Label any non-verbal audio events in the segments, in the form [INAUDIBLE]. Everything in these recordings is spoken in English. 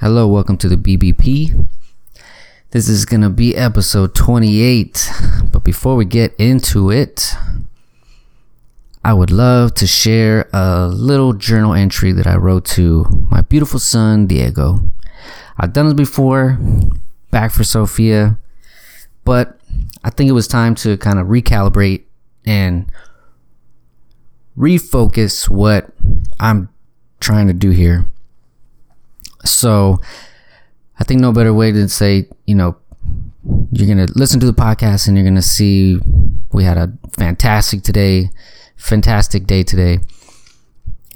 Hello, welcome to the BBP. This is going to be episode 28. But before we get into it, I would love to share a little journal entry that I wrote to my beautiful son, Diego. I've done this before, back for Sophia, but I think it was time to kind of recalibrate and refocus what I'm trying to do here. So I think no better way to say, you know, you're going to listen to the podcast and you're going to see we had a fantastic today, fantastic day today.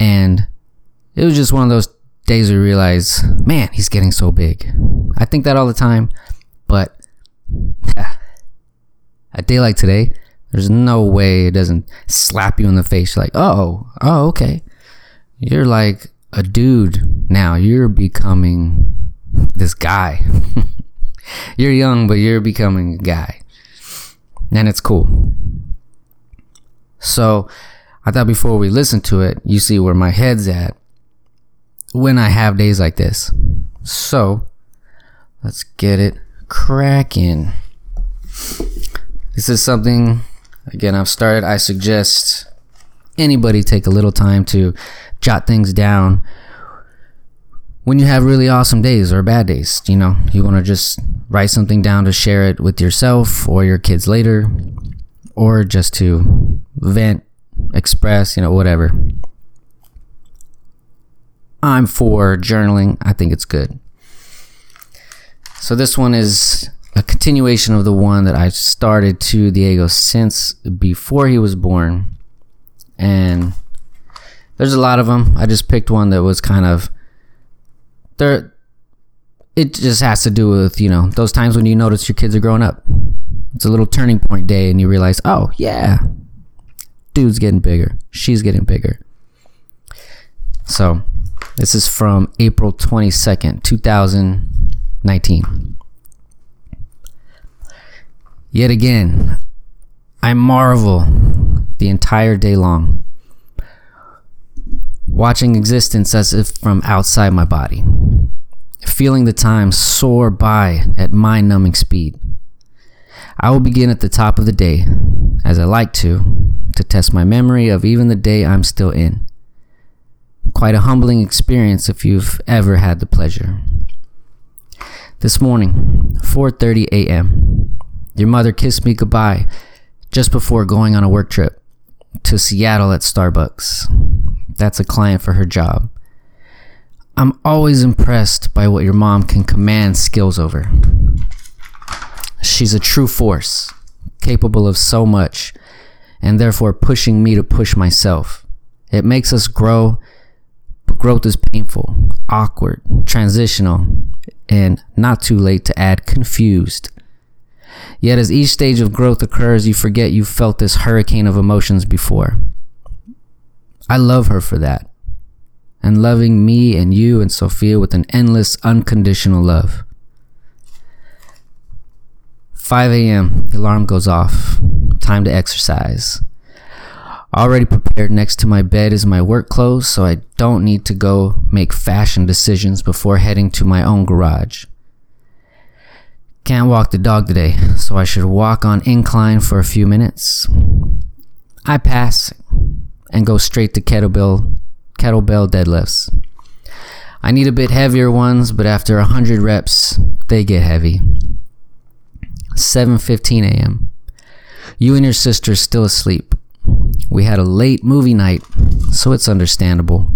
And it was just one of those days we realize, man, he's getting so big. I think that all the time, but [SIGHS] a day like today, there's no way it doesn't slap you in the face. Like, oh, oh, okay. You're like a dude now. You're becoming this guy. [LAUGHS] you're young, but you're becoming a guy. And it's cool. So I thought before we listen to it, you see where my head's at when I have days like this. So let's get it cracking. This is something, again, I've started. I suggest anybody take a little time to jot things down when you have really awesome days or bad days. You know, you want to just write something down to share it with yourself or your kids later, or just to vent, express, you know, whatever. I'm for journaling. I think it's good. So this one is a continuation of the one that I started to Diego since before he was born. And there's a lot of them. I just picked one that was kind of there. It just has to do with you know those times when you notice your kids are growing up. It's a little turning point day, and you realize, oh yeah, dude's getting bigger, she's getting bigger. So, this is from April twenty second, two thousand nineteen. Yet again, I marvel the entire day long watching existence as if from outside my body, feeling the time soar by at mind numbing speed. I will begin at the top of the day, as I like to, to test my memory of even the day I'm still in. Quite a humbling experience if you've ever had the pleasure. This morning, 4:30 a.m. Your mother kissed me goodbye just before going on a work trip to Seattle at Starbucks. That's a client for her job. I'm always impressed by what your mom can command skills over. She's a true force, capable of so much, and therefore pushing me to push myself. It makes us grow, but growth is painful, awkward, transitional, and not too late to add confused. Yet, as each stage of growth occurs, you forget you felt this hurricane of emotions before. I love her for that. And loving me and you and Sophia with an endless, unconditional love. 5 a.m., the alarm goes off. Time to exercise. Already prepared next to my bed is my work clothes, so I don't need to go make fashion decisions before heading to my own garage. Can't walk the dog today, so I should walk on incline for a few minutes. I pass and go straight to kettlebell kettlebell deadlifts. I need a bit heavier ones, but after 100 reps, they get heavy. 7:15 a.m. You and your sister still asleep. We had a late movie night, so it's understandable.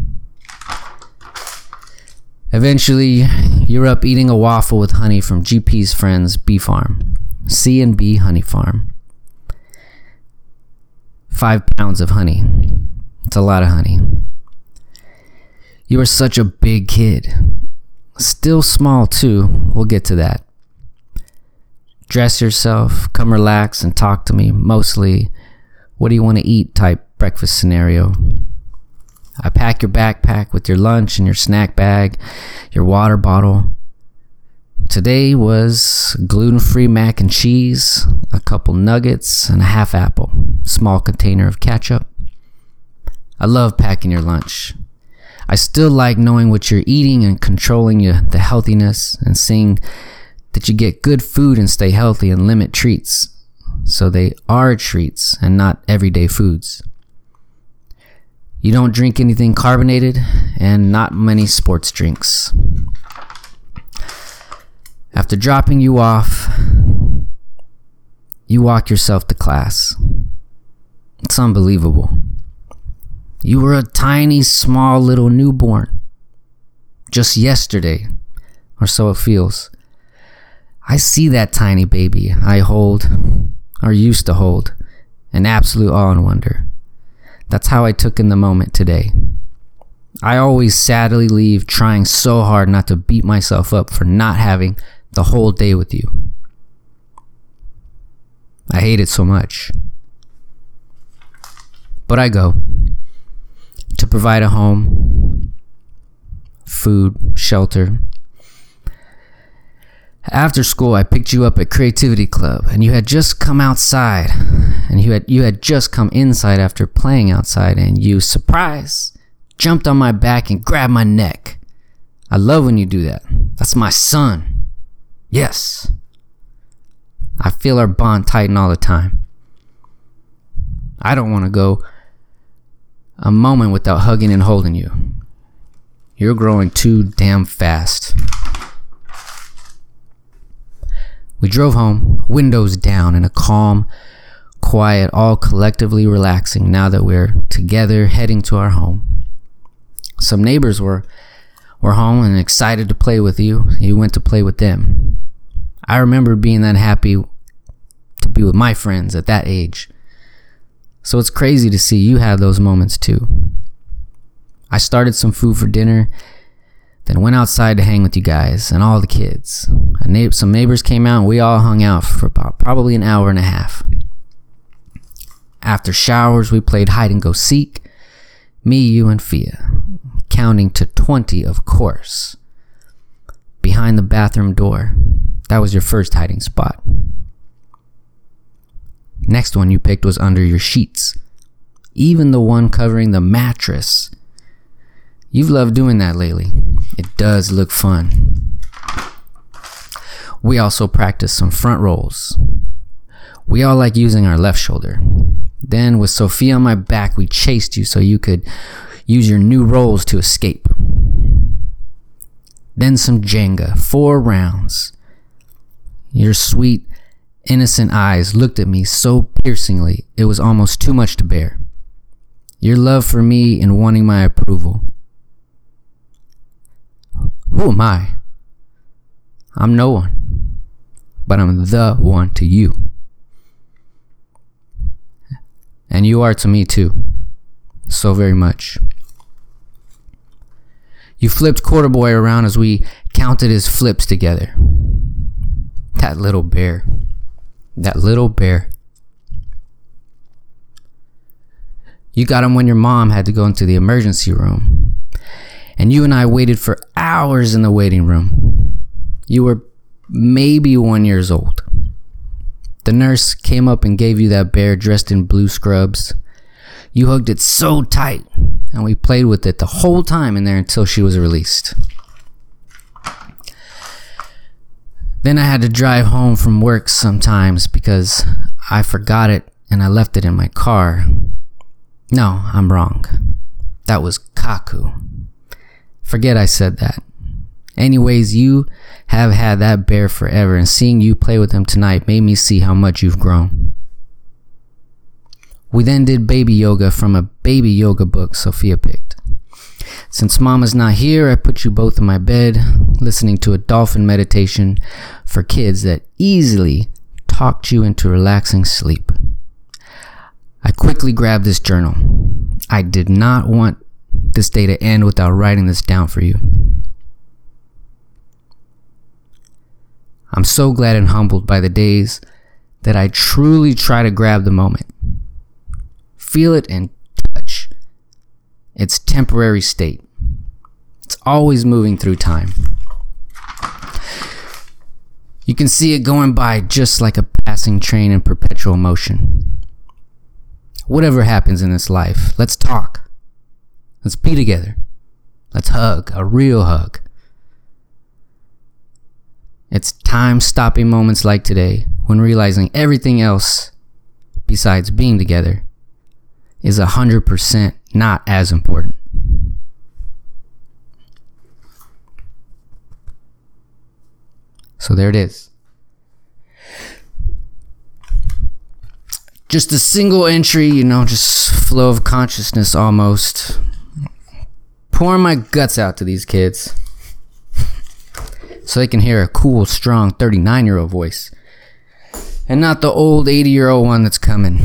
Eventually, you're up eating a waffle with honey from GP's friend's bee farm, C and B Honey Farm. Five pounds of honey. It's a lot of honey. You are such a big kid. Still small, too. We'll get to that. Dress yourself, come relax, and talk to me. Mostly, what do you want to eat type breakfast scenario. I pack your backpack with your lunch and your snack bag, your water bottle. Today was gluten free mac and cheese, a couple nuggets, and a half apple, small container of ketchup. I love packing your lunch. I still like knowing what you're eating and controlling the healthiness and seeing that you get good food and stay healthy and limit treats. So they are treats and not everyday foods. You don't drink anything carbonated and not many sports drinks. After dropping you off, you walk yourself to class. It's unbelievable. You were a tiny, small little newborn. Just yesterday, or so it feels. I see that tiny baby I hold, or used to hold, in absolute awe and wonder. That's how I took in the moment today. I always sadly leave trying so hard not to beat myself up for not having the whole day with you. I hate it so much. But I go to provide a home, food, shelter. After school, I picked you up at Creativity Club, and you had just come outside, and you had you had just come inside after playing outside, and you surprise jumped on my back and grabbed my neck. I love when you do that. That's my son. Yes. I feel our bond tighten all the time. I don't want to go a moment without hugging and holding you. You're growing too damn fast. We drove home, windows down, in a calm, quiet, all collectively relaxing now that we're together heading to our home. Some neighbors were were home and excited to play with you. You went to play with them. I remember being that happy to be with my friends at that age. So it's crazy to see you have those moments too. I started some food for dinner, then went outside to hang with you guys and all the kids. Some neighbors came out and we all hung out for about probably an hour and a half. After showers, we played hide and go seek. Me, you, and Fia. Counting to 20, of course. Behind the bathroom door. That was your first hiding spot. Next one you picked was under your sheets. Even the one covering the mattress. You've loved doing that lately. It does look fun. We also practiced some front rolls. We all like using our left shoulder. Then, with Sophia on my back, we chased you so you could use your new rolls to escape. Then some Jenga, four rounds. Your sweet, innocent eyes looked at me so piercingly it was almost too much to bear. Your love for me and wanting my approval. Who am I? I'm no one, but I'm the one to you. And you are to me too, so very much. You flipped Quarter Boy around as we counted his flips together. That little bear. That little bear. You got him when your mom had to go into the emergency room. And you and I waited for hours in the waiting room. You were maybe one years old. The nurse came up and gave you that bear dressed in blue scrubs. You hugged it so tight, and we played with it the whole time in there until she was released. Then I had to drive home from work sometimes because I forgot it and I left it in my car. No, I'm wrong. That was Kaku. Forget I said that. Anyways, you have had that bear forever, and seeing you play with him tonight made me see how much you've grown. We then did baby yoga from a baby yoga book Sophia picked. Since mama's not here, I put you both in my bed, listening to a dolphin meditation for kids that easily talked you into relaxing sleep. I quickly grabbed this journal. I did not want this day to end without writing this down for you. I'm so glad and humbled by the days that I truly try to grab the moment, feel it, and touch its temporary state. It's always moving through time. You can see it going by just like a passing train in perpetual motion. Whatever happens in this life, let's talk. Let's be together. Let's hug, a real hug. It's time stopping moments like today when realizing everything else besides being together is 100% not as important. So there it is. Just a single entry, you know, just flow of consciousness almost. Pouring my guts out to these kids so they can hear a cool, strong 39 year old voice and not the old 80 year old one that's coming.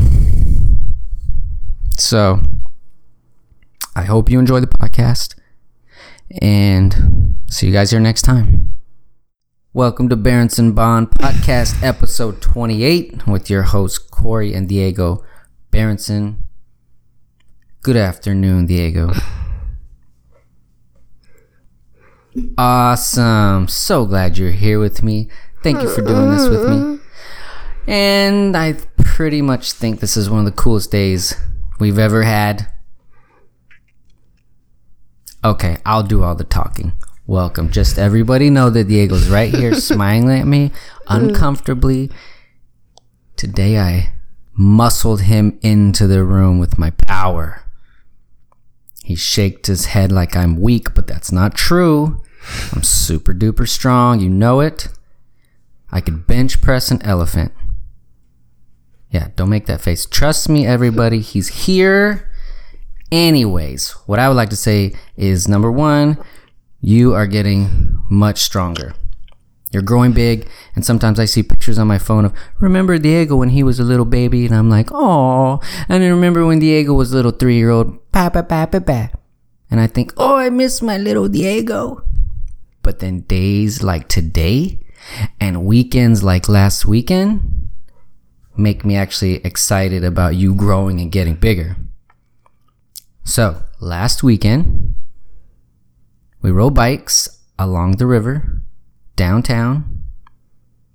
So, I hope you enjoy the podcast and see you guys here next time. Welcome to Berenson Bond Podcast, episode 28, with your hosts, Corey and Diego Berenson. Good afternoon, Diego. Awesome. So glad you're here with me. Thank you for doing this with me. And I pretty much think this is one of the coolest days we've ever had. Okay, I'll do all the talking. Welcome. Just everybody know that Diego's right here [LAUGHS] smiling at me uncomfortably. Today I muscled him into the room with my power. He shaked his head like I'm weak, but that's not true. I'm super duper strong. You know it. I could bench press an elephant. Yeah, don't make that face. Trust me, everybody. He's here. Anyways, what I would like to say is number one, you are getting much stronger. You're growing big, and sometimes I see pictures on my phone of remember Diego when he was a little baby, and I'm like, oh, and I remember when Diego was a little three year old, pa pa pa pa pa, and I think, oh, I miss my little Diego. But then days like today, and weekends like last weekend, make me actually excited about you growing and getting bigger. So last weekend, we rode bikes along the river downtown.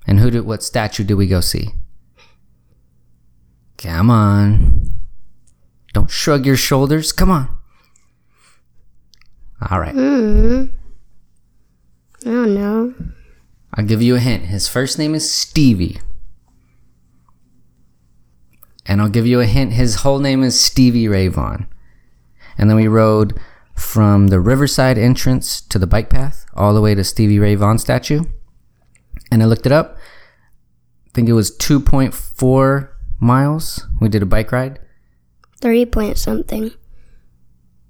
And who did what statue did we go see? Come on. Don't shrug your shoulders. Come on. All right. Mm. I don't know. I'll give you a hint. His first name is Stevie. And I'll give you a hint. His whole name is Stevie Ray Vaughan. And then we rode from the Riverside entrance to the bike path all the way to Stevie Ray Vaughan statue. And I looked it up. I think it was 2.4 miles. We did a bike ride. Three point something.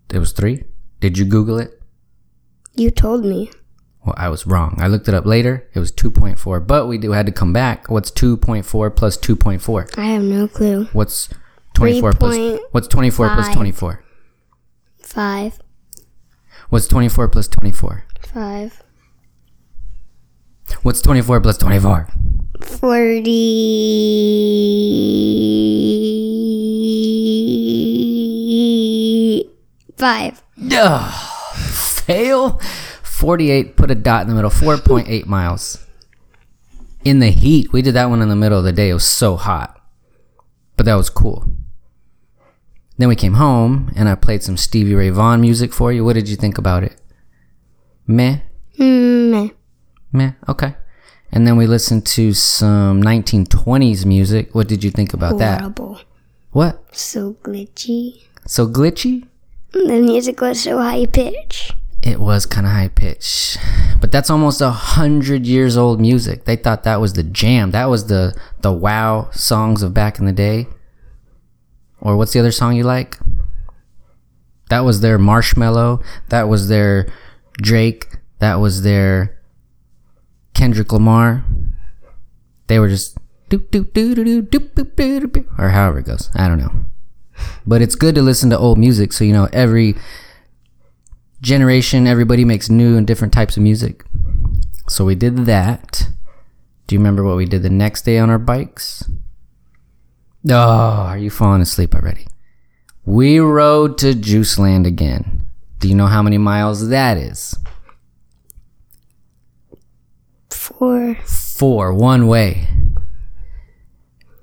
It was three. Did you Google it? You told me. Well, I was wrong. I looked it up later. It was 2.4, but we do had to come back. What's 2.4 plus 2.4? I have no clue. What's 24 plus What's 24 plus 24? Five. What's 24 plus 24? Five. What's 24 plus 24? Forty. Five. Ugh, fail. 48, put a dot in the middle. 4.8 [LAUGHS] miles. In the heat. We did that one in the middle of the day. It was so hot. But that was cool. Then we came home and I played some Stevie Ray Vaughan music for you. What did you think about it? Meh? Mm, meh. Meh. Okay. And then we listened to some 1920s music. What did you think about that? Horrible. What? So glitchy. So glitchy? The music was so high pitch. It was kind of high pitch, but that's almost a hundred years old music. They thought that was the jam. That was the the wow songs of back in the day. Or what's the other song you like? That was their Marshmello. That was their Drake. That was their Kendrick Lamar. They were just doop doop doo doo doo doop doop doop doop, or however it goes. I don't know. But it's good to listen to old music so you know every generation everybody makes new and different types of music. So we did that. Do you remember what we did the next day on our bikes? Oh, are you falling asleep already? We rode to Juiceland again. Do you know how many miles that is? Four. Four, one way.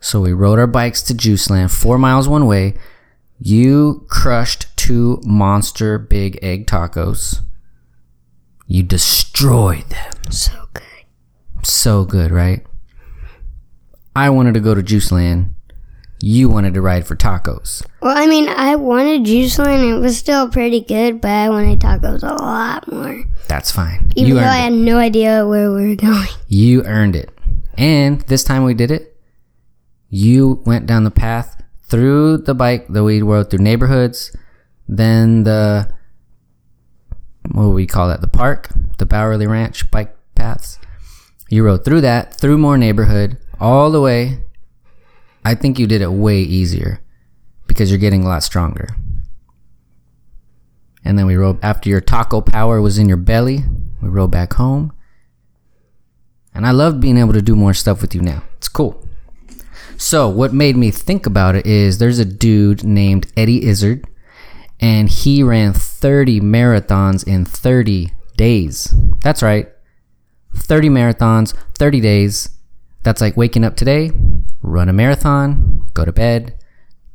So we rode our bikes to Juiceland, four miles one way. You crushed two monster big egg tacos. You destroyed them. So good. So good, right? I wanted to go to Juice Land. You wanted to ride for tacos. Well, I mean, I wanted juice land. It was still pretty good, but I wanted tacos a lot more. That's fine. Even you though I it. had no idea where we were going. [LAUGHS] You earned it. And this time we did it, you went down the path through the bike that we rode through neighborhoods, then the what do we call that? The park, the Bauerle Ranch bike paths. You rode through that, through more neighborhood, all the way. I think you did it way easier because you're getting a lot stronger. And then we rode after your taco power was in your belly, we rode back home. And I love being able to do more stuff with you now. It's cool. So, what made me think about it is there's a dude named Eddie Izzard, and he ran 30 marathons in 30 days. That's right. 30 marathons, 30 days. That's like waking up today, run a marathon, go to bed,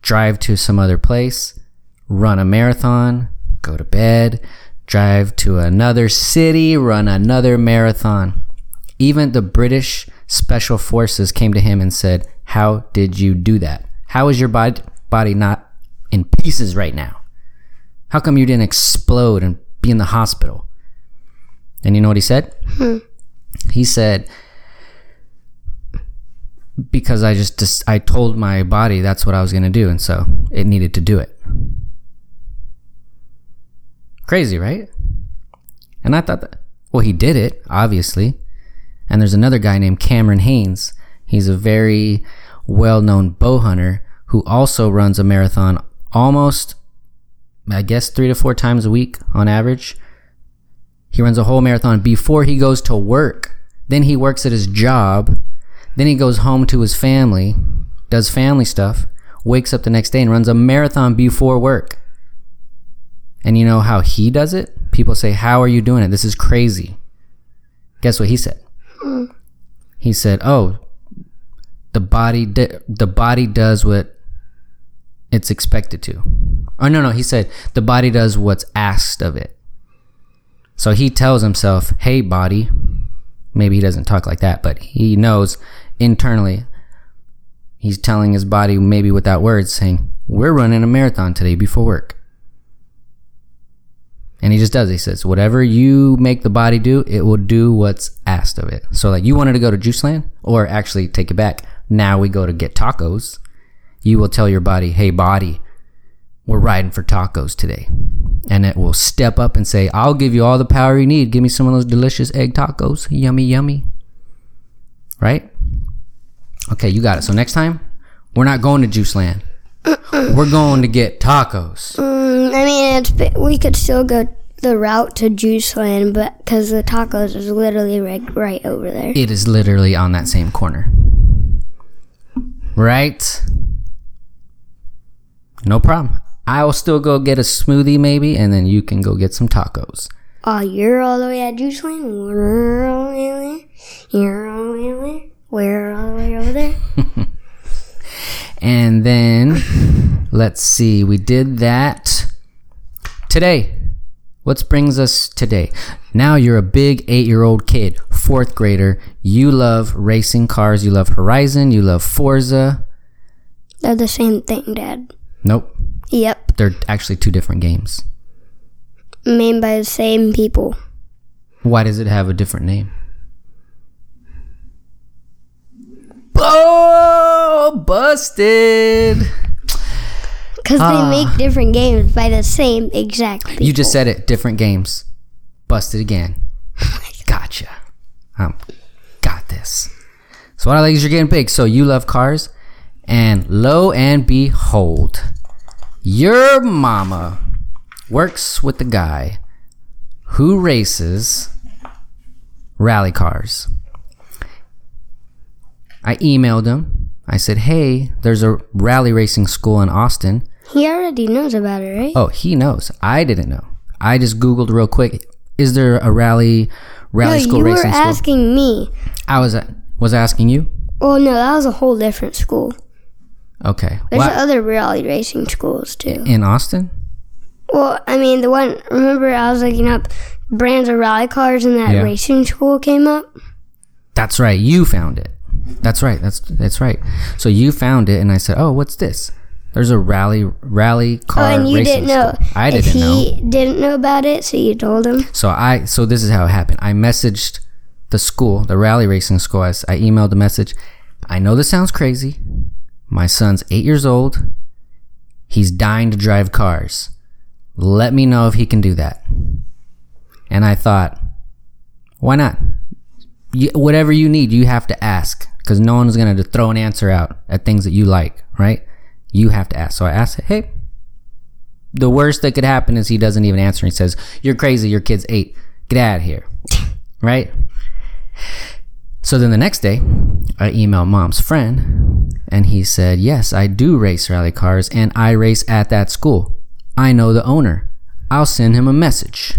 drive to some other place, run a marathon, go to bed, drive to another city, run another marathon. Even the British special forces came to him and said, How did you do that? How is your body, body not in pieces right now? How come you didn't explode and be in the hospital? And you know what he said? Hmm. He said, because I just, just I told my body that's what I was going to do, and so it needed to do it. Crazy, right? And I thought that, well, he did it, obviously. And there's another guy named Cameron Hanes. He's a very well known bow hunter who also runs a marathon almost, I guess, three to four times a week on average. He runs a whole marathon before he goes to work. Then he works at his job. Then he goes home to his family, does family stuff, wakes up the next day and runs a marathon before work. And you know how he does it? People say, How are you doing it? This is crazy. Guess what he said? He said, "Oh, the body di- the body does what it's expected to." Oh no, no, he said the body does what's asked of it. So he tells himself, "Hey, body." Maybe he doesn't talk like that, but he knows internally. He's telling his body, maybe without words, saying, "We're running a marathon today before work." And he just does. He says, whatever you make the body do, it will do what's asked of it. So, like, you wanted to go to Juice Land, or actually take it back. Now we go to get tacos. You will tell your body, hey, body, we're riding for tacos today. And it will step up and say, I'll give you all the power you need. Give me some of those delicious egg tacos. Yummy, yummy. Right? Okay, you got it. So, next time, we're not going to Juice Land. We're going to get tacos. Mm, I mean, it's we could still go the route to Juice Land, but because the tacos is literally right, right over there. It is literally on that same corner. Right? No problem. I will still go get a smoothie maybe, and then you can go get some tacos. Oh, you're all the way at Juice Land. We're all the way. You're all the way over there. We're all the way over there. [LAUGHS] And then, let's see, we did that today. What brings us today? Now you're a big eight year old kid, fourth grader. You love racing cars. You love Horizon. You love Forza. They're the same thing, Dad. Nope. Yep, They're actually two different games. made by the same people. Why does it have a different name? Oh, [LAUGHS] busted! Because they make different games by the same exact people. You just said it. Different games. Busted again. [LAUGHS] Gotcha. Um, got this. So what I like is you're getting big. So you love cars, and lo and behold, your mama works with the guy who races rally cars. I emailed him. I said, "Hey, there's a rally racing school in Austin. He already knows about it, right? Oh, he knows. I didn't know. I just googled real quick. Is there a rally rally no, school you were racing school? asking me. I was uh, was asking you. Oh no, that was a whole different school. Okay. There's What other rally racing schools too. in Austin? Well, I mean, the one. Remember, I was looking up brands of rally cars, and that Yeah. racing school came up. That's right. You found it. That's right. That's that's right. So you found it, and I said, "Oh, what's this?" There's a rally rally car. oh, and you didn't know. school. I didn't know. he didn't know about it, so you told him. So I so this is how it happened. I messaged the school, the rally racing school. I emailed the message. I know this sounds crazy. My son's eight years old. He's dying to drive cars. Let me know if he can do that. And I thought, why not? You, whatever you need, you have to ask because no one's gonna throw an answer out at things that you like, right? You have to ask. So I asked, hey, the worst that could happen is he doesn't even answer. He says, "You're crazy. Your kid's eight. Get out of here." [LAUGHS] right? So then the next day, I emailed mom's friend, and he said, "Yes, I do race rally cars, and I race at that school. I know the owner. I'll send him a message."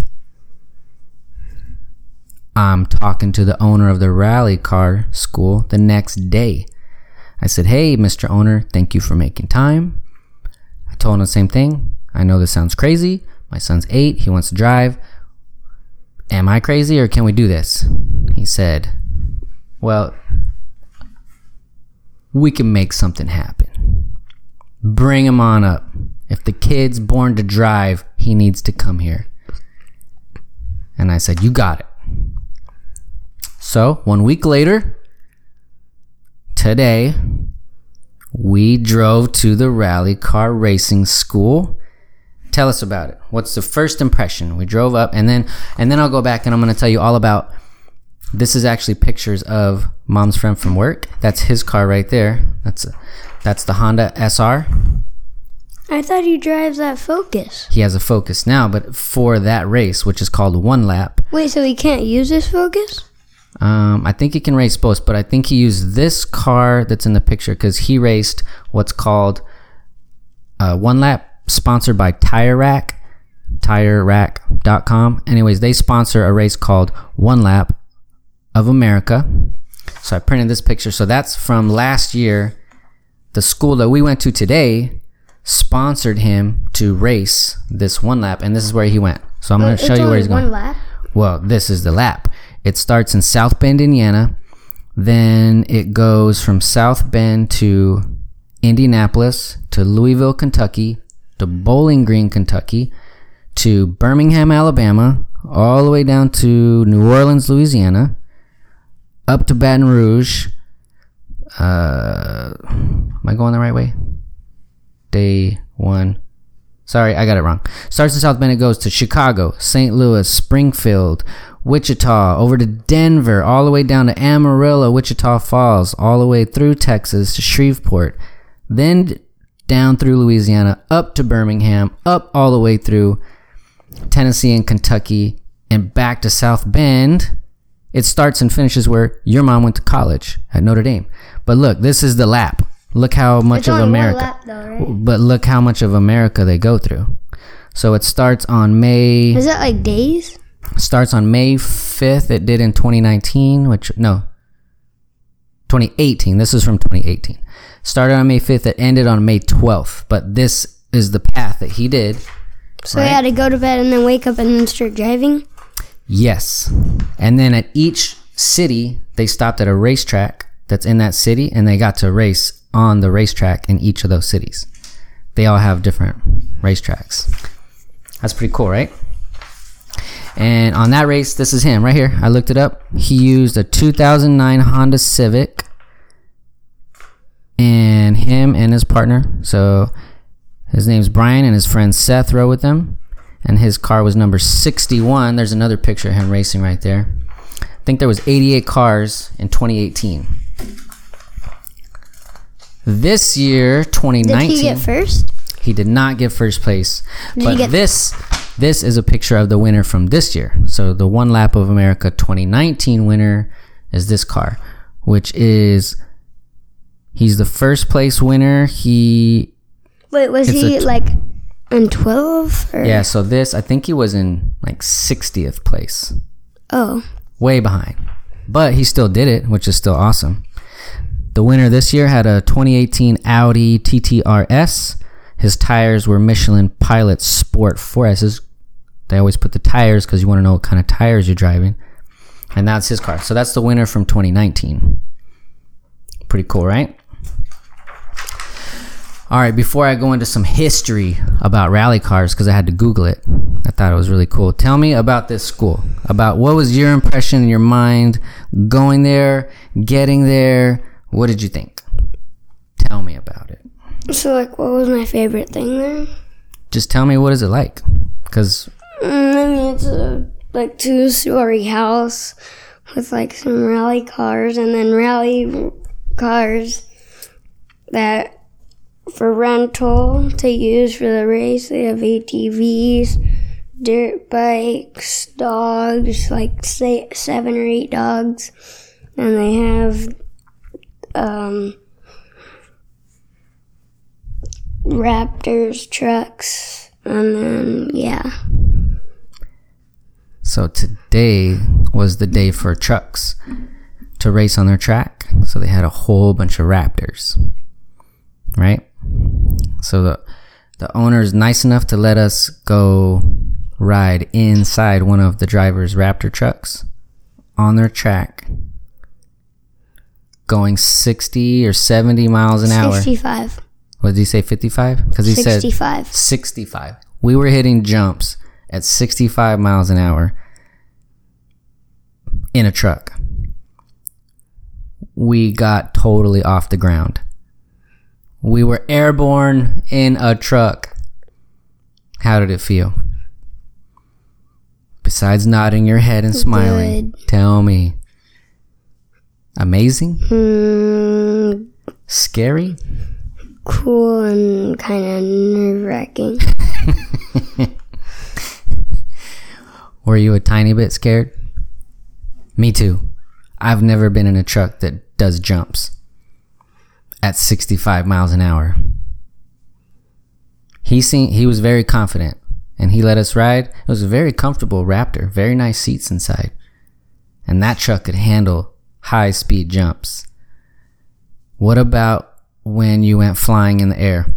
I'm talking to the owner of the rally car school the next day. I said, Hey, Mr. Owner, thank you for making time. I told him the same thing. I know this sounds crazy. My son's eight. He wants to drive. Am I crazy or can we do this? He said, Well, we can make something happen. Bring him on up. If the kid's born to drive, he needs to come here. And I said, You got it. So, one week later, today, we drove to the rally car racing school. Tell us about it. What's the first impression? We drove up and then and then I'll go back and I'm going to tell you all about this is actually pictures of mom's friend from work. That's his car right there. That's that's the Honda SR. I thought he drives that Focus. He has a Focus now, but for that race, which is called One Lap, Wait, so he can't use this Focus? Um, I think he can race both, but I think he used this car that's in the picture because he raced what's called uh, One Lap, sponsored by Tire Rack, TireRack.com. Anyways, they sponsor a race called One Lap of America. So I printed this picture. So that's from last year. The school that we went to today sponsored him to race this one lap, and this is where he went. So I'm going to show you where he's going. one lap. Well, this is the lap. It starts in South Bend, Indiana. Then it goes from South Bend to Indianapolis to Louisville, Kentucky to Bowling Green, Kentucky to Birmingham, Alabama, all the way down to New Orleans, Louisiana, up to Baton Rouge. Uh, am I going the right way? Day one. Sorry, I got it wrong. Starts in South Bend, it goes to Chicago, St. Louis, Springfield, Wichita, over to Denver, all the way down to Amarillo, Wichita Falls, all the way through Texas to Shreveport, then down through Louisiana, up to Birmingham, up all the way through Tennessee and Kentucky, and back to South Bend. It starts and finishes where your mom went to college at Notre Dame. But look, this is the lap. Look how much It's of America. lap, though, right? But look how much of America they go through. So it starts on May Is that like days? starts on May 5th. It did in 2019, which no. 2018. This is from 2018. Started on May 5th, it ended on May 12th, but this is the path that he did. So Right. he had to go to bed and then wake up and then start driving? Yes. And then at each city, they stopped at a racetrack that's in that city and they got to race on the racetrack in each of those cities. They all have different racetracks. That's pretty cool, right? And on that race, this is him right here. I looked it up. He used a 2009 Honda Civic. And him and his partner, so his name's Brian and his friend Seth rode with him. And his car was number 61. There's another picture of him racing right there. I think there was 88 cars in 2018. This year, 2019. Did 2019, he get first? he did not get first place. Did but get- this this is a picture of the winner from this year. So the One Lap of America 2019 winner is this car, which is he's the first place winner. He Wait, was he a t- like in 12? Or? yeah, so this I think he was in like 60th place. Oh. way behind. But he still did it, which is still awesome. The winner this year had a 2018 Audi TTRS. His tires were Michelin Pilot Sport 4S's. They always put the tires because you want to know what kind of tires you're driving. And that's his car. So that's the winner from 2019. Pretty cool, right? All right, before I go into some history about rally cars, because I had to Google it, I thought it was really cool. Tell me about this school. About what was your impression in your mind going there, getting there? What did you think? Tell me about it. So, like, what was my favorite thing there? Just tell me what is it like? Because Mm, I mean, it's a like two story house with like some rally cars and then rally cars that for rental to use for the race. They have ATVs, dirt bikes, dogs, like say seven or eight dogs, and they have um, Raptors trucks, and then yeah. So today was the day for trucks to race on their track. So they had a whole bunch of Raptors, right? So the the owner's nice enough to let us go ride inside one of the driver's Raptor trucks on their track, going 60 or 70 miles an hour. 65. What did he say? 55? Because he said 65. 65. We were hitting jumps at 65 miles an hour in a truck. We got totally off the ground. We were airborne in a truck. How did it feel? Besides nodding your head and smiling, tell me. Amazing? Mm, Scary? cool and kind of nerve wracking. [LAUGHS] Were you a tiny bit scared? Me too. I've never been in a truck that does jumps at 65 miles an hour. He seen, he was very confident and he let us ride. It was a very comfortable Raptor, very nice seats inside. And that truck could handle high speed jumps. What about when you went flying in the air?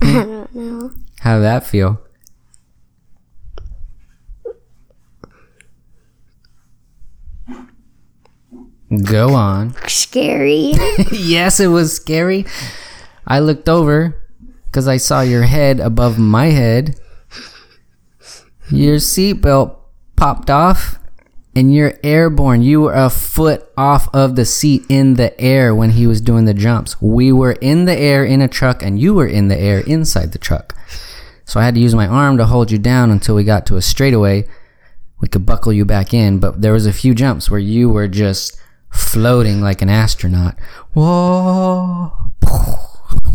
I don't know. How did that feel? Go on. Scary. [LAUGHS] yes, it was scary. I looked over because I saw your head above my head. Your seatbelt popped off and you're airborne. You were a foot off of the seat in the air when he was doing the jumps. We were in the air in a truck and you were in the air inside the truck. So I had to use my arm to hold you down until we got to a straightaway. We could buckle you back in, but there was a few jumps where you were just floating like an astronaut. Whoa.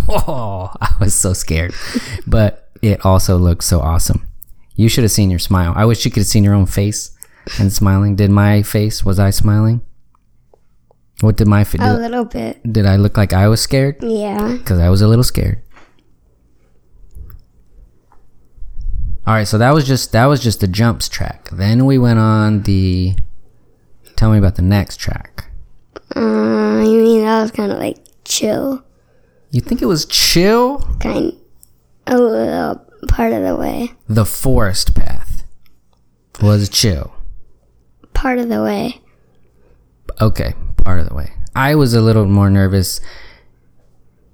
Whoa. [LAUGHS] I was so scared. But it also looked so awesome. You should have seen your smile. I wish you could have seen your own face and smiling. Did my face, was I smiling? What did my face, a little bit. did I look like I was scared? Yeah. Because I was a little scared. All right, so that was just that was just the jumps track. Then we went on the. Tell me about the next track. Uh, I mean, that was kind of like chill. You think it was chill? Kind a little part of the way. The forest path was chill. Part of the way. Okay, part of the way. I was a little more nervous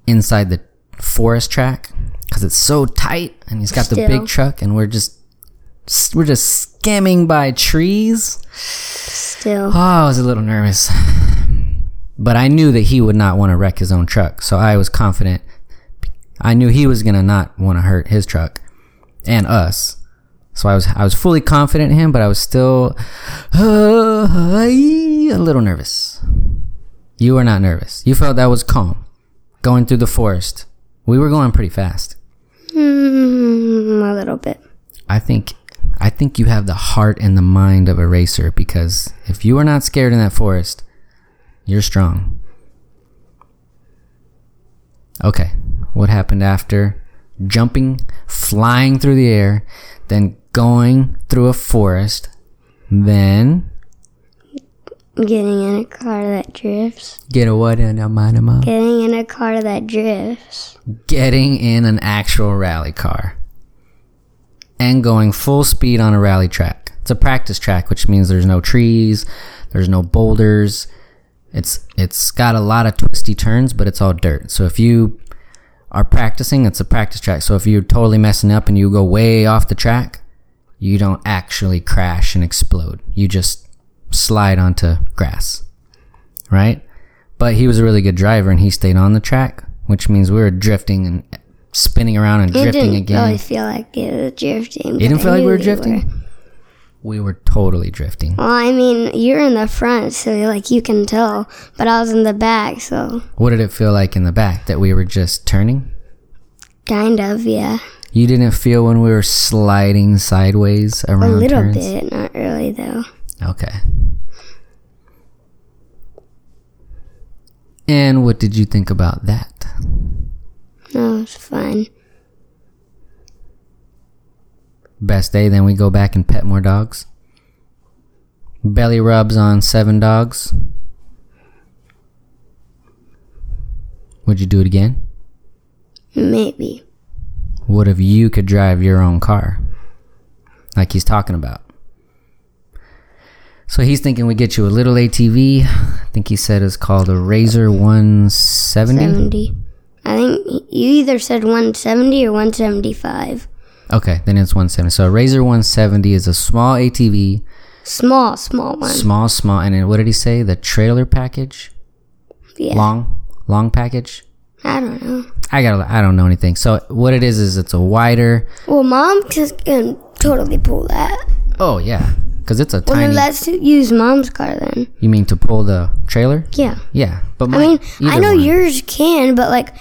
inside the forest track because it's so tight, and he's got the big truck, and we're just we're just skimming by trees. Still. Oh, I was a little nervous. But I knew that he would not want to wreck his own truck, so I was confident. I knew he was gonna not want to hurt his truck and us. So I was I was fully confident in him, but I was still [SIGHS] uh, a little nervous. You were not nervous. You felt that was calm. Going through the forest. We were going pretty fast. Mm, a little bit. I think I think you have the heart and the mind of a racer because if you are not scared in that forest, you're strong. Okay, what happened after jumping, flying through the air, then going through a forest, then Getting in a car that drifts. Get a what in a minima? Getting in a car that drifts. Getting in an actual rally car. And going full speed on a rally track. It's a practice track, which means there's no trees, there's no boulders. It's it's got a lot of twisty turns, but it's all dirt. So if you are practicing, it's a practice track. So if you're totally messing up and you go way off the track, you don't actually crash and explode. You just slide onto grass. Right? But he was a really good driver and he stayed on the track, which means we were drifting and spinning around and It drifting didn't again. really feel like it was drifting. You didn't feel like we were drifting? We were totally drifting. Well, I mean, you're in the front, so like you can tell, but I was in the back, so What did it feel like in the back? That we were just turning? kind of, yeah, You didn't feel when we were sliding sideways around? a little turns? bit, not really though. Okay. And what did you think about that? No, it's fine. Best day, then we go back and pet more dogs. Belly rubs on seven dogs. Would you do it again? Maybe. What if you could drive your own car? Like he's talking about. So he's thinking we get you a little ATV. I think he said it's called a RZR 170. 70. I think you either said 170 or 175. Okay, then it's 170. So a RZR 170 is a small ATV, Small, small one. small, small. And then what did he say? The trailer package, yeah. long, long package. I don't know. I got. I don't know anything. So what it is is it's a wider. Well, mom can, can totally pull that. Oh yeah, because it's a Well, then tiny. let's use mom's car then. You mean to pull the trailer? Yeah. Yeah, but I mean, I know one. yours can, but like,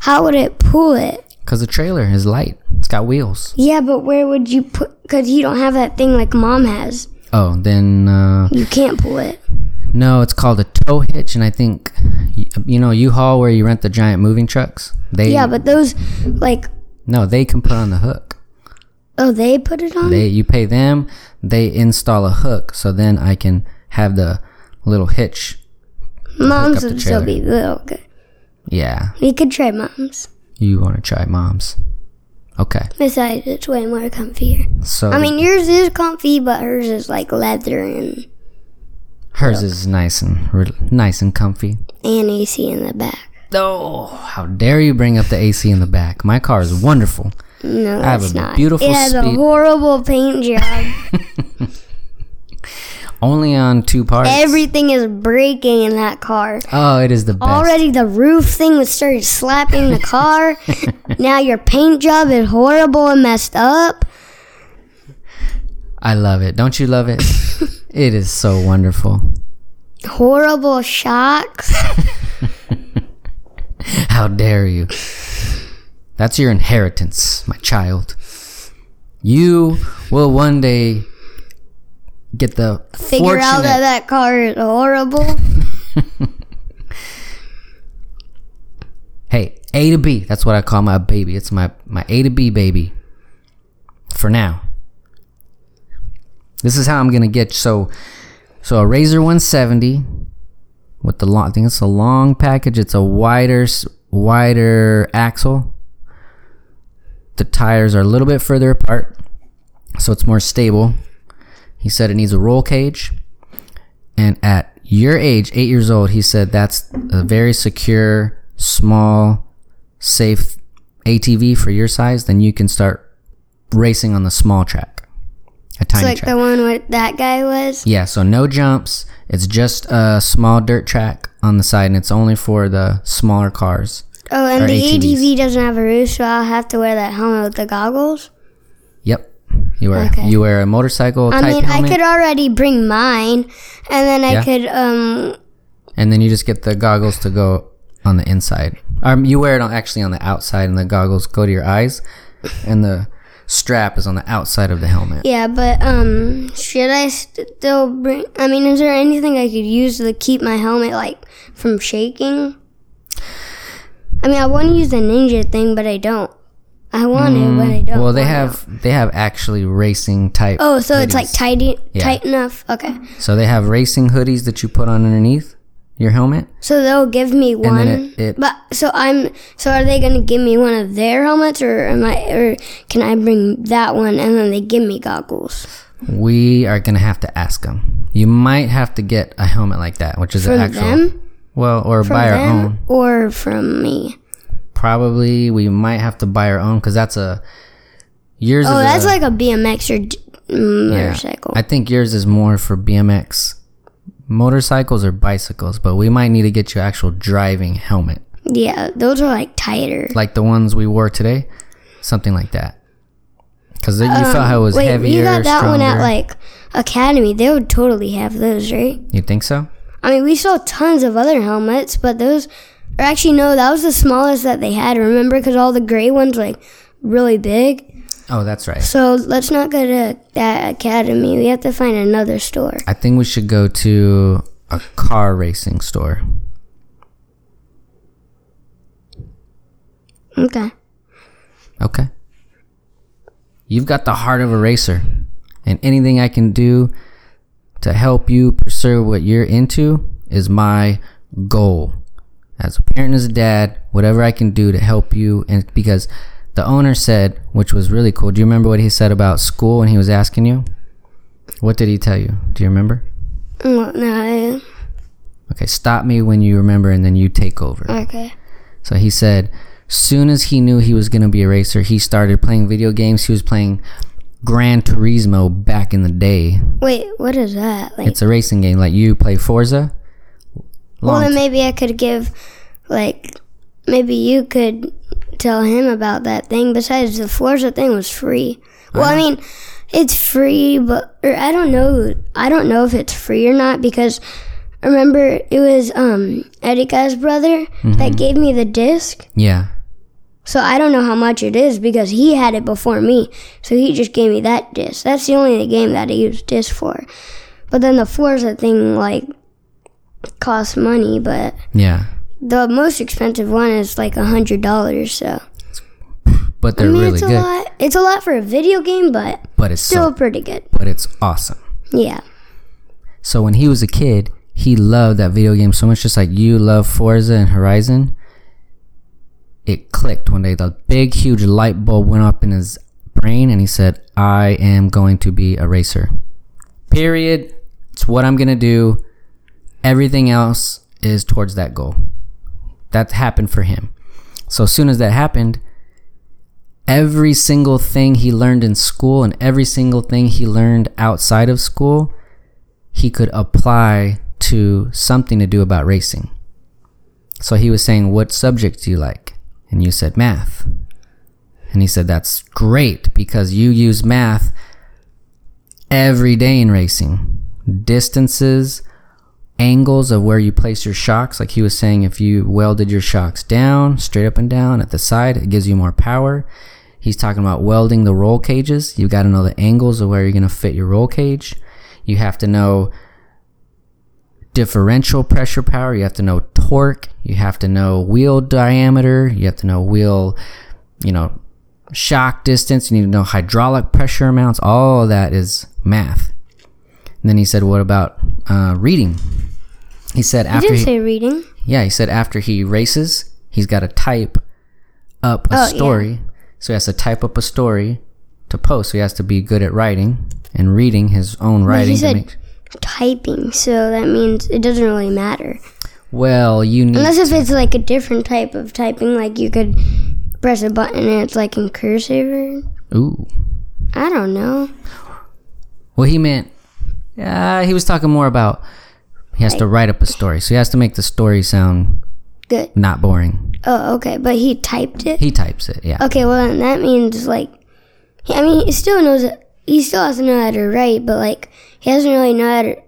how would it pull it? Because the trailer is light. It's got wheels. Yeah, but where would you put? Because you don't have that thing like mom has. Oh, then uh, You can't pull it. no, it's called a tow hitch, and I think you know U-Haul where you rent the giant moving trucks. They Yeah, but those, like, no, they can put on the hook. oh, they put it on? They you pay them, they install a hook, so then I can have the little hitch. mom's would still be little good. Yeah, We could try mom's. You want to try mom's? Okay, Besides, it's way more comfier. so I mean, yours is comfy, but hers is like leather and, hers is nice and re- nice and comfy. and AC in the back. Oh, how dare you bring up the AC in the back? My car is wonderful. No, I have a not. beautiful it has a horrible paint job. [LAUGHS] Only on two parts. Everything is breaking in that car. oh, it is the best. Already the roof thing was started slapping the car. [LAUGHS] now your paint job is horrible and messed up. I love it. Don't you love it? [LAUGHS] it is so wonderful. Horrible shocks. [LAUGHS] How dare you? That's your inheritance, my child. You will one day get the Figure out that that car is horrible. [LAUGHS] Hey, A to B. That's what I call my baby. It's my my A to B baby. For now. This is how I'm gonna get so so a RZR 170 with the long. I think it's a long package. It's a wider wider axle. The tires are a little bit further apart, so it's more stable. He said it needs a roll cage, and at your age, eight years old, he said that's a very secure, small, safe ATV for your size. Then you can start racing on the small track, a It's tiny like track. the one where that guy was. Yeah, so no jumps. It's just a small dirt track on the side, and it's only for the smaller cars. Oh, and the ATVs. ATV doesn't have a roof, so I'll have to wear that helmet with the goggles. Yep, you wear Okay. you wear a motorcycle I type mean, helmet, I could already bring mine, and then I Yeah. could um and then you just get the goggles to go on the inside. Um, you wear it on, actually on the outside, and the goggles go to your eyes, and the strap is on the outside of the helmet. yeah, but um should I still bring? I mean, is there anything I could use to keep my helmet like from shaking? I mean, I want to use the ninja thing, but I don't. I want it, but I mm, don't. Well, they want it. have they have actually racing type. Oh, so it's like hoodies. tight, Yeah. tight enough. Okay. So they have racing hoodies that you put on underneath your helmet. So they'll give me one. then it- it- but so I'm. So are they gonna give me one of their helmets, or am I? Or can I bring that one and then they give me goggles We are gonna have to ask them. You might have to get a helmet like that, which is from an actual. them? Well, or From buy our them own. or from me? Probably we might have to buy our own because that's a yours. Oh, that's a, like a BMX or yeah. motorcycle. I think yours is more for BMX motorcycles or bicycles, but we might need to get you actual driving helmet, yeah, those are like tighter. like the ones we wore today, something like that. Because you felt how it was Um, Wait, heavier, you got that stronger. one at like Academy. They would totally have those, right? you think so? I mean, we saw tons of other helmets, but those, or actually, no, that was the smallest that they had. Remember, because all the gray ones like really big. Oh, that's right. So let's not go to that academy. We have to find another store. I think we should go to a car racing store. Okay. Okay. You've got the heart of a racer, and anything I can do to help you pursue what you're into is my goal. As a parent, as a dad, whatever I can do to help you, and because the owner said, which was really cool. Do you remember what he said about school when he was asking you? What did he tell you? Do you remember? No. Okay, stop me when you remember, and then you take over. Okay. So he said, soon as he knew he was going to be a racer, he started playing video games. He was playing Gran Turismo back in the day. Wait, what is that? Like, It's a racing game. Like you play Forza. Well, then maybe I could give, like, maybe you could tell him about that thing. Besides, the Forza thing was free. Well, I mean, it's free, but or I don't know. I don't know if it's free or not because remember it was um Erika's brother that gave me the disc. yeah. So I don't know how much it is because he had it before me. So he just gave me that disc. That's the only game that I used disc for. But then the Forza thing like costs money, but Yeah. the most expensive one is like a hundred dollars. So But they're mean, really it's a good. lot. It's a lot for a video game, but But it's still so, pretty good. but it's awesome. Yeah. So when he was a kid, he loved that video game so much, just like you love Forza and Horizon. It clicked one day. The big, huge light bulb went up in his brain, and he said, "I am going to be a racer." Period. It's what I'm gonna do. Everything else is towards that goal. That happened for him. So as soon as that happened, every single thing he learned in school and every single thing he learned outside of school he could apply to something to do about racing. So he was saying, What subject do you like? And you said math. And he said, That's great because you use math every day in racing. Distances, angles of where you place your shocks. Like he was saying, if you welded your shocks down, straight up and down at the side, it gives you more power. He's talking about welding the roll cages. You've got to know the angles of where you're going to fit your roll cage. You have to know differential pressure power. You have to know torque. You have to know wheel diameter. You have to know wheel, you know, shock distance. You need to know hydraulic pressure amounts. All that is math. And then he said, "What about uh, reading?" He said after didn't he, say reading. yeah, he said after he races, he's got to type up a Oh, yeah. story. So he has to type up a story to post. So he has to be good at writing and reading his own But writing. he said make, typing, so that means it doesn't really matter. well, you need Unless if it's like a different type of typing, like you could press a button and it's like in cursive. Ooh. I don't know. Well, he meant, uh, he was talking more about he has to write up a story. So he has to make the story sound Good. not boring. Oh, okay. But he typed it. He types it, yeah. Okay, well then that means like, I mean, he still knows. It he still has to know how to write, but like he doesn't really know how to.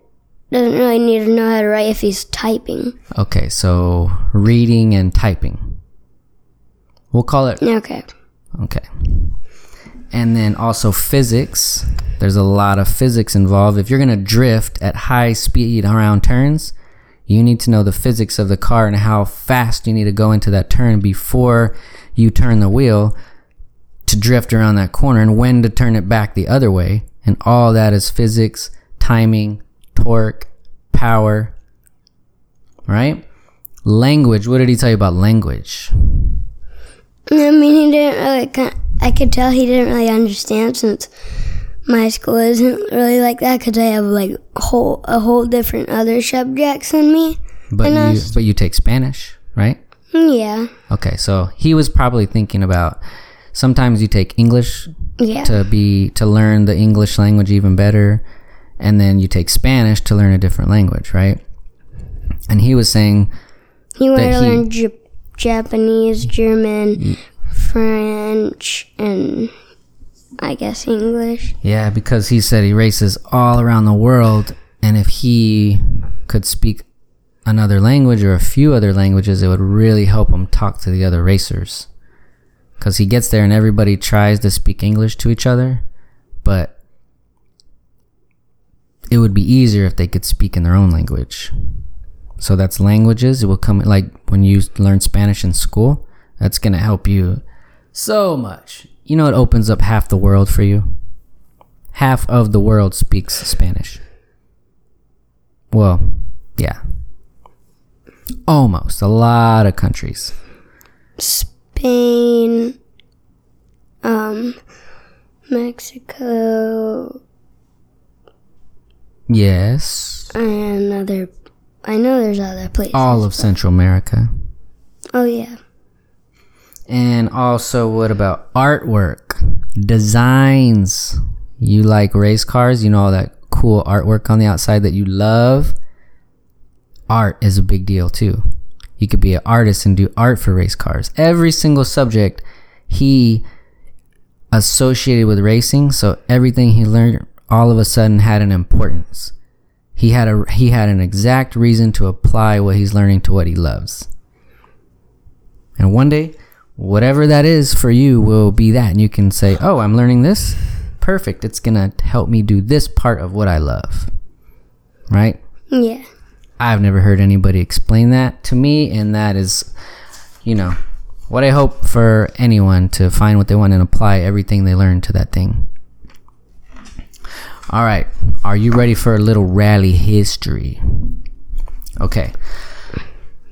Doesn't really need to know how to write if he's typing. Okay, so reading and typing. We'll call it Okay. Okay. And then also physics. There's a lot of physics involved. If you're going to drift at high speed around turns, you need to know the physics of the car and how fast you need to go into that turn before you turn the wheel to drift around that corner and when to turn it back the other way. And all that is physics, timing, torque, power, right? Language. What did he tell you about language? I mean, he didn't really. I could tell he didn't really understand since my school isn't really like that because I have like a whole a whole different other subjects than me. But you us- but you take Spanish, right? Yeah, Okay, so he was probably thinking about sometimes you take English yeah, to be to learn the English language even better, and then you take Spanish to learn a different language, right? And he was saying, he wanted to he- learn J- Japanese, German, French, and I guess English. yeah, because he said he races all around the world, and if he could speak another language or a few other languages, it would really help him talk to the other racers. Because he gets there and everybody tries to speak English to each other, but it would be easier if they could speak in their own language. So that's languages. It will come like when you learn Spanish in school. That's gonna help you so much. You know, it opens up half the world for you. Half of the world speaks Spanish. Well, yeah. Almost. A lot of countries. Spain, um, Mexico, Yes. and other. I know there's other places. All of Central America. Oh yeah. And also, what about artwork? Designs. You like race cars? You know all that cool artwork on the outside that you love? Art is a big deal too. You could be an artist and do art for race cars. Every single subject he associated with racing, so everything he learned all of a sudden had an importance. He had a he had an exact reason to apply what he's learning to what he loves. And one day, whatever that is for you will be that. And you can say, Oh, I'm learning this. Perfect. It's going to help me do this part of what I love. Right? Yeah. I've never heard anybody explain that to me. And that is, you know, what I hope for anyone to find what they want and apply everything they learn to that thing. All right. Are you ready for a little rally history? Okay.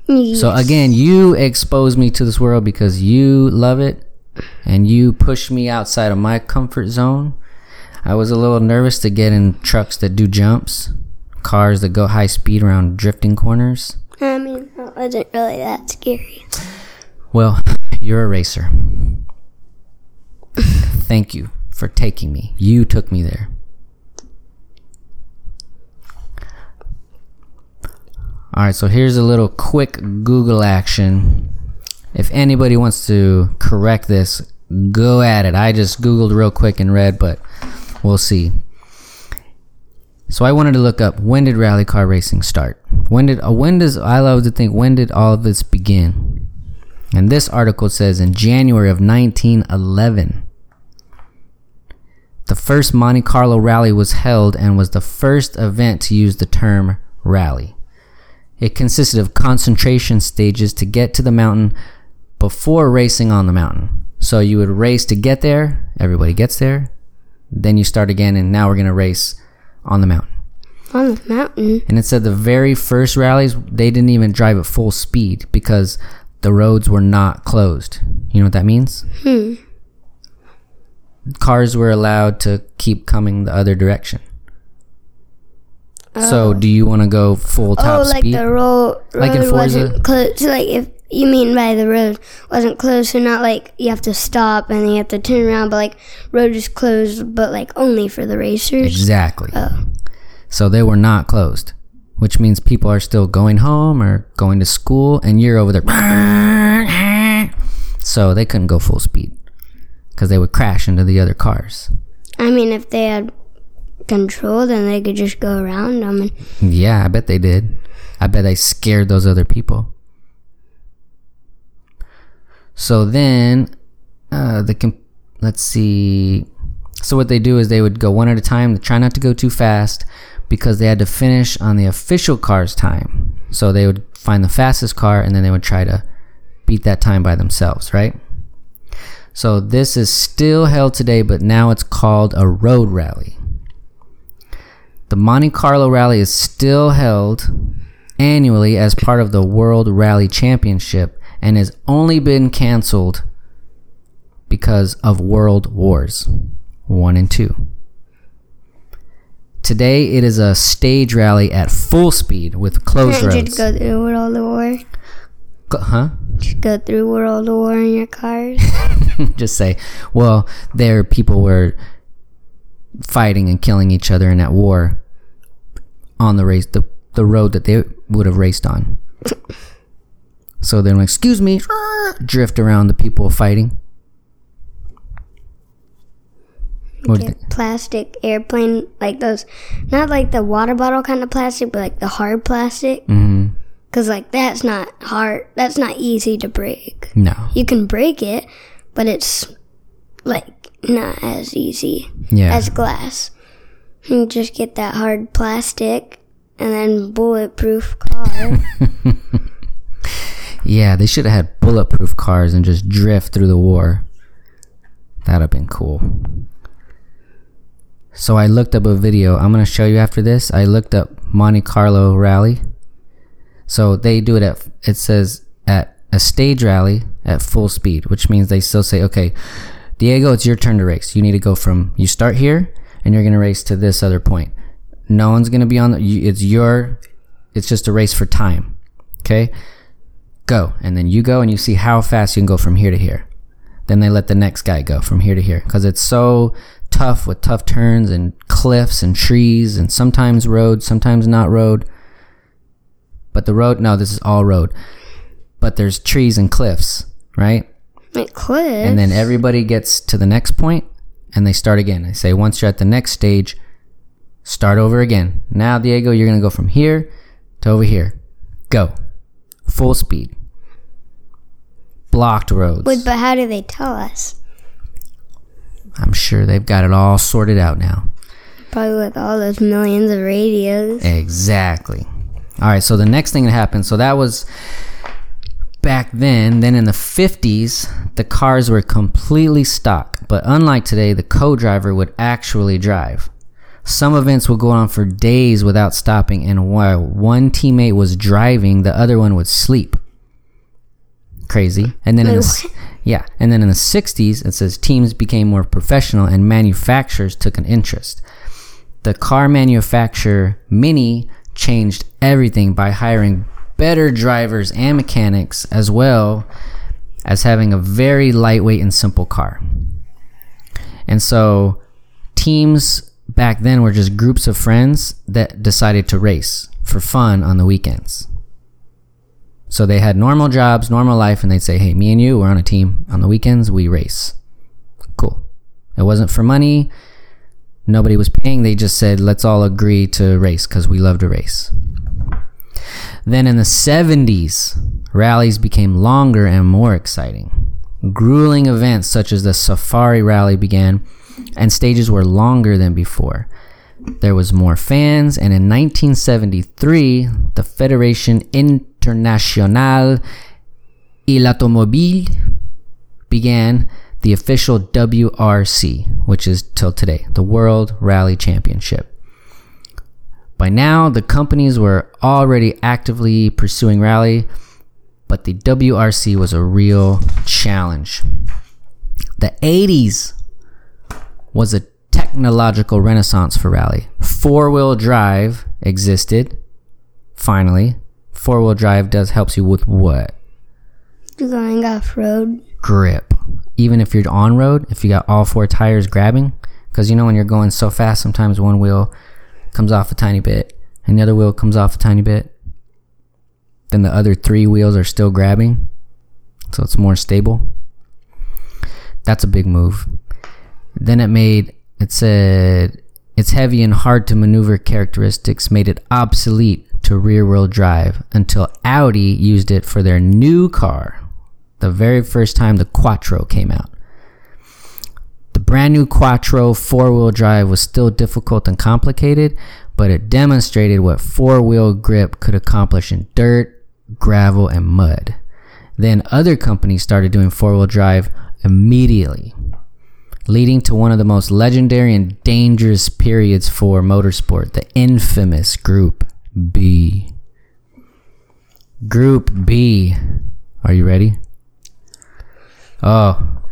So again, you expose me to this world because you love it and you push me outside of my comfort zone. I was a little nervous to get in trucks that do jumps, cars that go high speed around drifting corners. I mean, it wasn't really that scary. Well, you're a racer. Thank you for taking me. You took me there. All right, so here's a little quick Google action. If anybody wants to correct this, go at it. I just Googled real quick and read, but we'll see. So I wanted to look up when did rally car racing start? When did uh, when does I love to think when did all of this begin? And this article says in January of 1911. The first Monte Carlo rally was held and was the first event to use the term rally. It consisted of concentration stages to get to the mountain before racing on the mountain. So you would race to get there, everybody gets there, then you start again, and now we're going to race on the mountain. On the mountain. And it said the very first rallies, they didn't even drive at full speed because the roads were not closed. You know what that means? Hmm. Cars were allowed to keep coming the other direction. So, oh. do you want to go full oh, top oh, like speed? the road, road Like in Forza? wasn't closed. Like, if you mean by the road wasn't closed, so not like you have to stop and then you have to turn around, but like road is closed, but like only for the racers. exactly. Oh. So they were not closed, which means people are still going home or going to school, and you're over there. [LAUGHS] So they couldn't go full speed because they would crash into the other cars. I mean, if they had control, then they could just go around them. And Yeah, I bet they did. I bet they scared those other people. So then, uh, the com- let's see. So what they do is they would go one at a time. Try not to go too fast because they had to finish on the official car's time. So they would find the fastest car and then they would try to beat that time by themselves, right? So this is still held today, but now it's called a road rally. The Monte Carlo Rally is still held annually as part of the World Rally Championship and has only been canceled because of world wars 1 and 2. Today it is a stage rally at full speed with closed roads. just go through World War. Huh? Just go through World War in your cars. [LAUGHS] just say, well, there people were fighting and killing each other in that war on the race, the, the road that they would have raced on. So then, excuse me, drift around the people fighting. What do you Get think? plastic airplane, like those, not like the water bottle kind of plastic, but like the hard plastic. Mhm. Cause like that's not hard. That's not easy to break. No. You can break it, but it's like not as easy Yeah. as glass. You just get that hard plastic and then bulletproof car. [LAUGHS] Yeah, they should have had bulletproof cars and just drift through the war. That'd have been cool. So I looked up a video. I'm gonna show you after this. I looked up Monte Carlo rally. So they do it at it says at a stage rally at full speed, which means they still say, okay, Diego, it's your turn to race. You need to go from you start here and you're gonna race to this other point. No one's gonna be on the. It's your. It's just a race for time. Okay go and then you go and you see how fast you can go from here to here then they let the next guy go from here to here because it's so tough with tough turns and cliffs and trees and sometimes road sometimes not road but the road no this is all road but there's trees and cliffs right it could. and then everybody gets to the next point and they start again I say once you're at the next stage start over again now diego you're going to go from here to over here go full speed blocked roads Wait, but how do they tell us? i'm sure they've got it all sorted out now Probably with all those millions of radios. Exactly. All right, so the next thing that happened, so that was back then. Then in the 50s, the cars were completely stock. But unlike today, the co driver would actually drive. Some events would go on for days without stopping, and while one teammate was driving, the other one would sleep. Crazy. And then in the, [LAUGHS] yeah, and then in the 60s, it says teams became more professional and manufacturers took an interest the car manufacturer Mini changed everything by hiring better drivers and mechanics as well as having a very lightweight and simple car. And so teams back then were just groups of friends that decided to race for fun on the weekends. So they had normal jobs, normal life, and they'd say, Hey, me and you, we're on a team. On the weekends, we race. Cool. It wasn't for money nobody was paying. They just said, let's all agree to race because we love to race. Then in the 70s, rallies became longer and more exciting. Grueling events such as the Safari Rally began, and stages were longer than before. There was more fans, and in 1973, the Federation Internationale de l'Automobile began the official WRC, which is till today, the World Rally Championship. By now, the companies were already actively pursuing rally, but the WRC was a real challenge. The 80s was a technological renaissance for rally. Four wheel drive existed, finally. Four wheel drive does helps you with what? Going off road. grip. Even if you're on road, if you got all four tires grabbing, because you know when you're going so fast, sometimes one wheel comes off a tiny bit and the other wheel comes off a tiny bit. Then the other three wheels are still grabbing, so it's more stable. That's a big move. Then it made it said its heavy and hard to maneuver characteristics made it obsolete to rear wheel drive until Audi used it for their new car the very first time the Quattro came out. Brand new Quattro four wheel drive was still difficult and complicated, but it demonstrated what four wheel grip could accomplish in dirt, gravel, and mud. Then other companies started doing four wheel drive immediately, leading to one of the most legendary and dangerous periods for motorsport, the infamous Group B. Group B. Are you ready? Oh,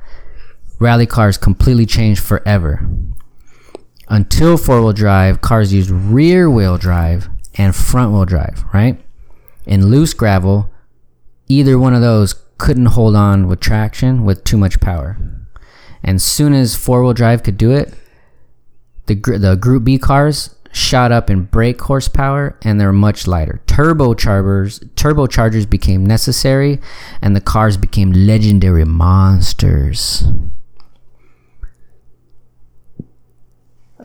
rally cars completely changed forever. Until four wheel drive, cars used rear wheel drive and front wheel drive, right? In loose gravel, either one of those couldn't hold on with traction with too much power. And soon as four wheel drive could do it, the, the Group B cars shot up in brake horsepower and they're much lighter. Turbochargers turbochargers became necessary and the cars became legendary monsters.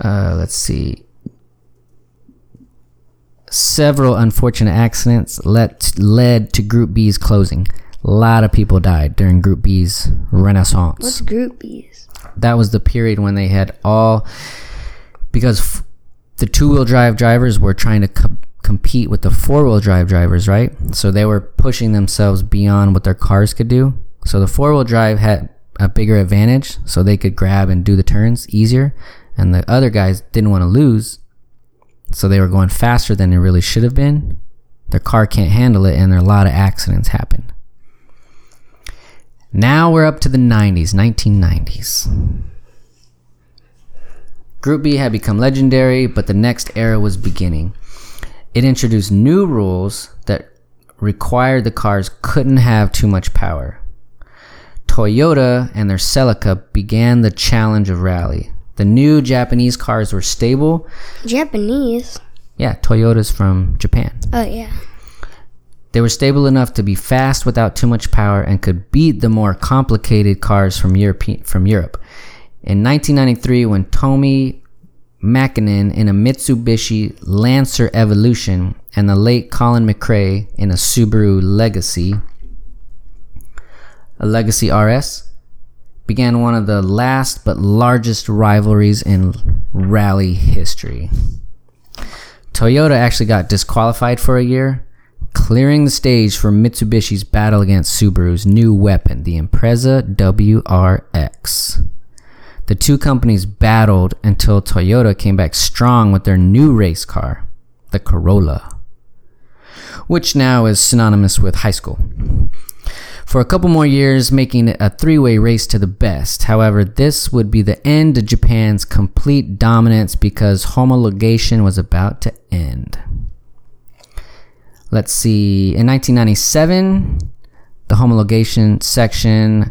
Uh, let's see. Several unfortunate accidents led led to Group B's closing. A lot of people died during Group B's renaissance What's Group B's? that was the period when they had all because f- the two-wheel drive drivers were trying to co- compete with the four-wheel drive drivers right so they were pushing themselves beyond what their cars could do so the four-wheel drive had a bigger advantage so they could grab and do the turns easier and the other guys didn't want to lose so they were going faster than they really should have been their car can't handle it and a lot of accidents happen now we're up to the 90s, 1990s. Group B had become legendary, but the next era was beginning. It introduced new rules that required the cars couldn't have too much power. Toyota and their Celica began the challenge of rally. The new Japanese cars were stable. Japanese. Yeah, Toyota's from Japan. Oh yeah. They were stable enough to be fast without too much power and could beat the more complicated cars from Europe. From Europe. In 1993, when Tomi Mäkinen in a Mitsubishi Lancer Evolution and the late Colin McRae in a Subaru Legacy, a Legacy RS, began one of the last but largest rivalries in rally history. Toyota actually got disqualified for a year, clearing the stage for Mitsubishi's battle against Subaru's new weapon, the Impreza WRX. The two companies battled until Toyota came back strong with their new race car, the Corolla, which now is synonymous with high school. For a couple more years, making it a three way race to the best. However, this would be the end of Japan's complete dominance because homologation was about to end. Let's see. In 1997, the homologation section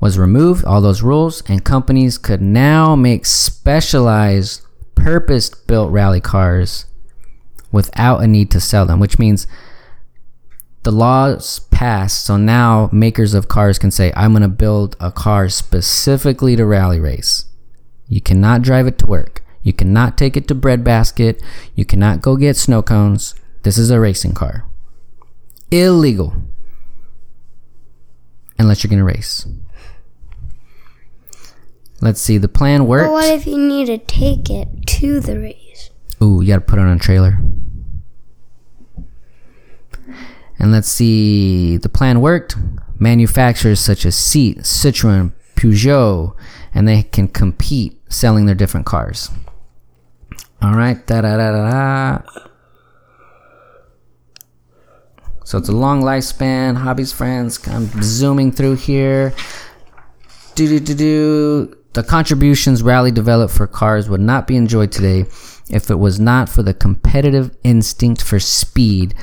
was removed, all those rules, and companies could now make specialized, purpose built rally cars without a need to sell them, which means the laws passed. So now makers of cars can say, I'm going to build a car specifically to rally race. You cannot drive it to work. You cannot take it to breadbasket. You cannot go get snow cones. This is a racing car. Illegal. Unless you're going to race. Let's see. The plan worked. But what if you need to take it to the race? Ooh, you got to put it on a trailer. And let's see. The plan worked. Manufacturers such as Seat, Citroen, Peugeot, and they can compete selling their different cars. All right. Da da da da da. So it's a long lifespan. Hobbies, friends. I'm zooming through here. Do do do do. The contributions Rally developed for cars would not be enjoyed today if it was not for the competitive instinct for speed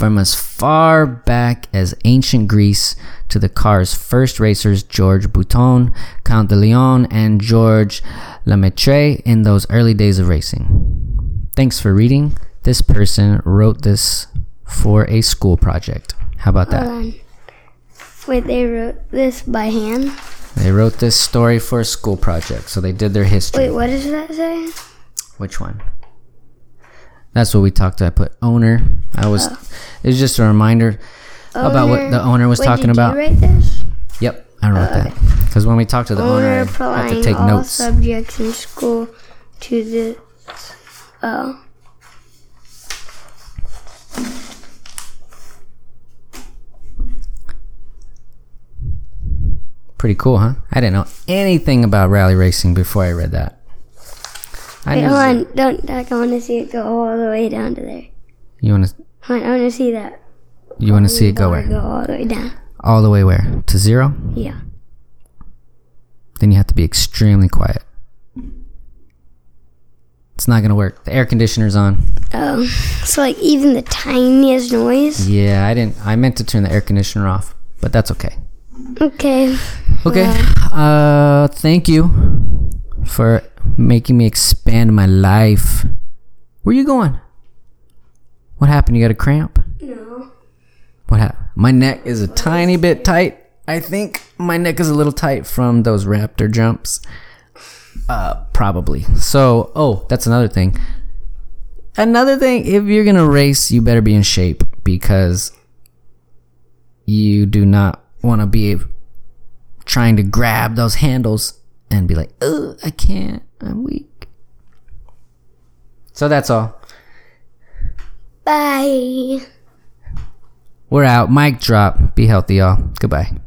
from as far back as ancient Greece to the car's first racers George Bouton, Count de Dion, and Georges Lemaitre in those early days of racing. Thanks for reading. This person wrote this for a school project. How about that? On. Wait, they wrote this by hand? They wrote this story for a school project, so they did their history. Wait, what does that say? Which one? That's what we talked. To. I put owner. I was. Oh. It was just a reminder about what the owner was Wait, talking did about. You write this? Yep, I wrote that because when we talked to the owner, I Owner had to take all notes. subjects in school to this. Oh. Pretty cool, huh? I didn't know anything about rally racing before I read that. I Wait, hold on. Don't, I want to see it go all the way down to there. You want to I want to see that. you want to see it go where? Go all the way down. All the way where? To zero? Yeah. Then you have to be extremely quiet. It's not gonna work. The air conditioner's on. Oh, so like even the tiniest noise. Yeah, I didn't. I meant to turn the air conditioner off, but that's okay. Okay. Okay. Uh, thank you for making me expand my life. Where you going? What happened? You got a cramp? No. What happened? My neck is a tiny bit tight. I think my neck is a little tight from those raptor jumps. Uh, probably. So, oh, that's another thing. Another thing, if you're gonna race, you better be in shape because you do not want to be trying to grab those handles and be like, "Ugh, I can't. I'm weak." So that's all. Bye. We're out. Mic drop. Be healthy, y'all. Goodbye.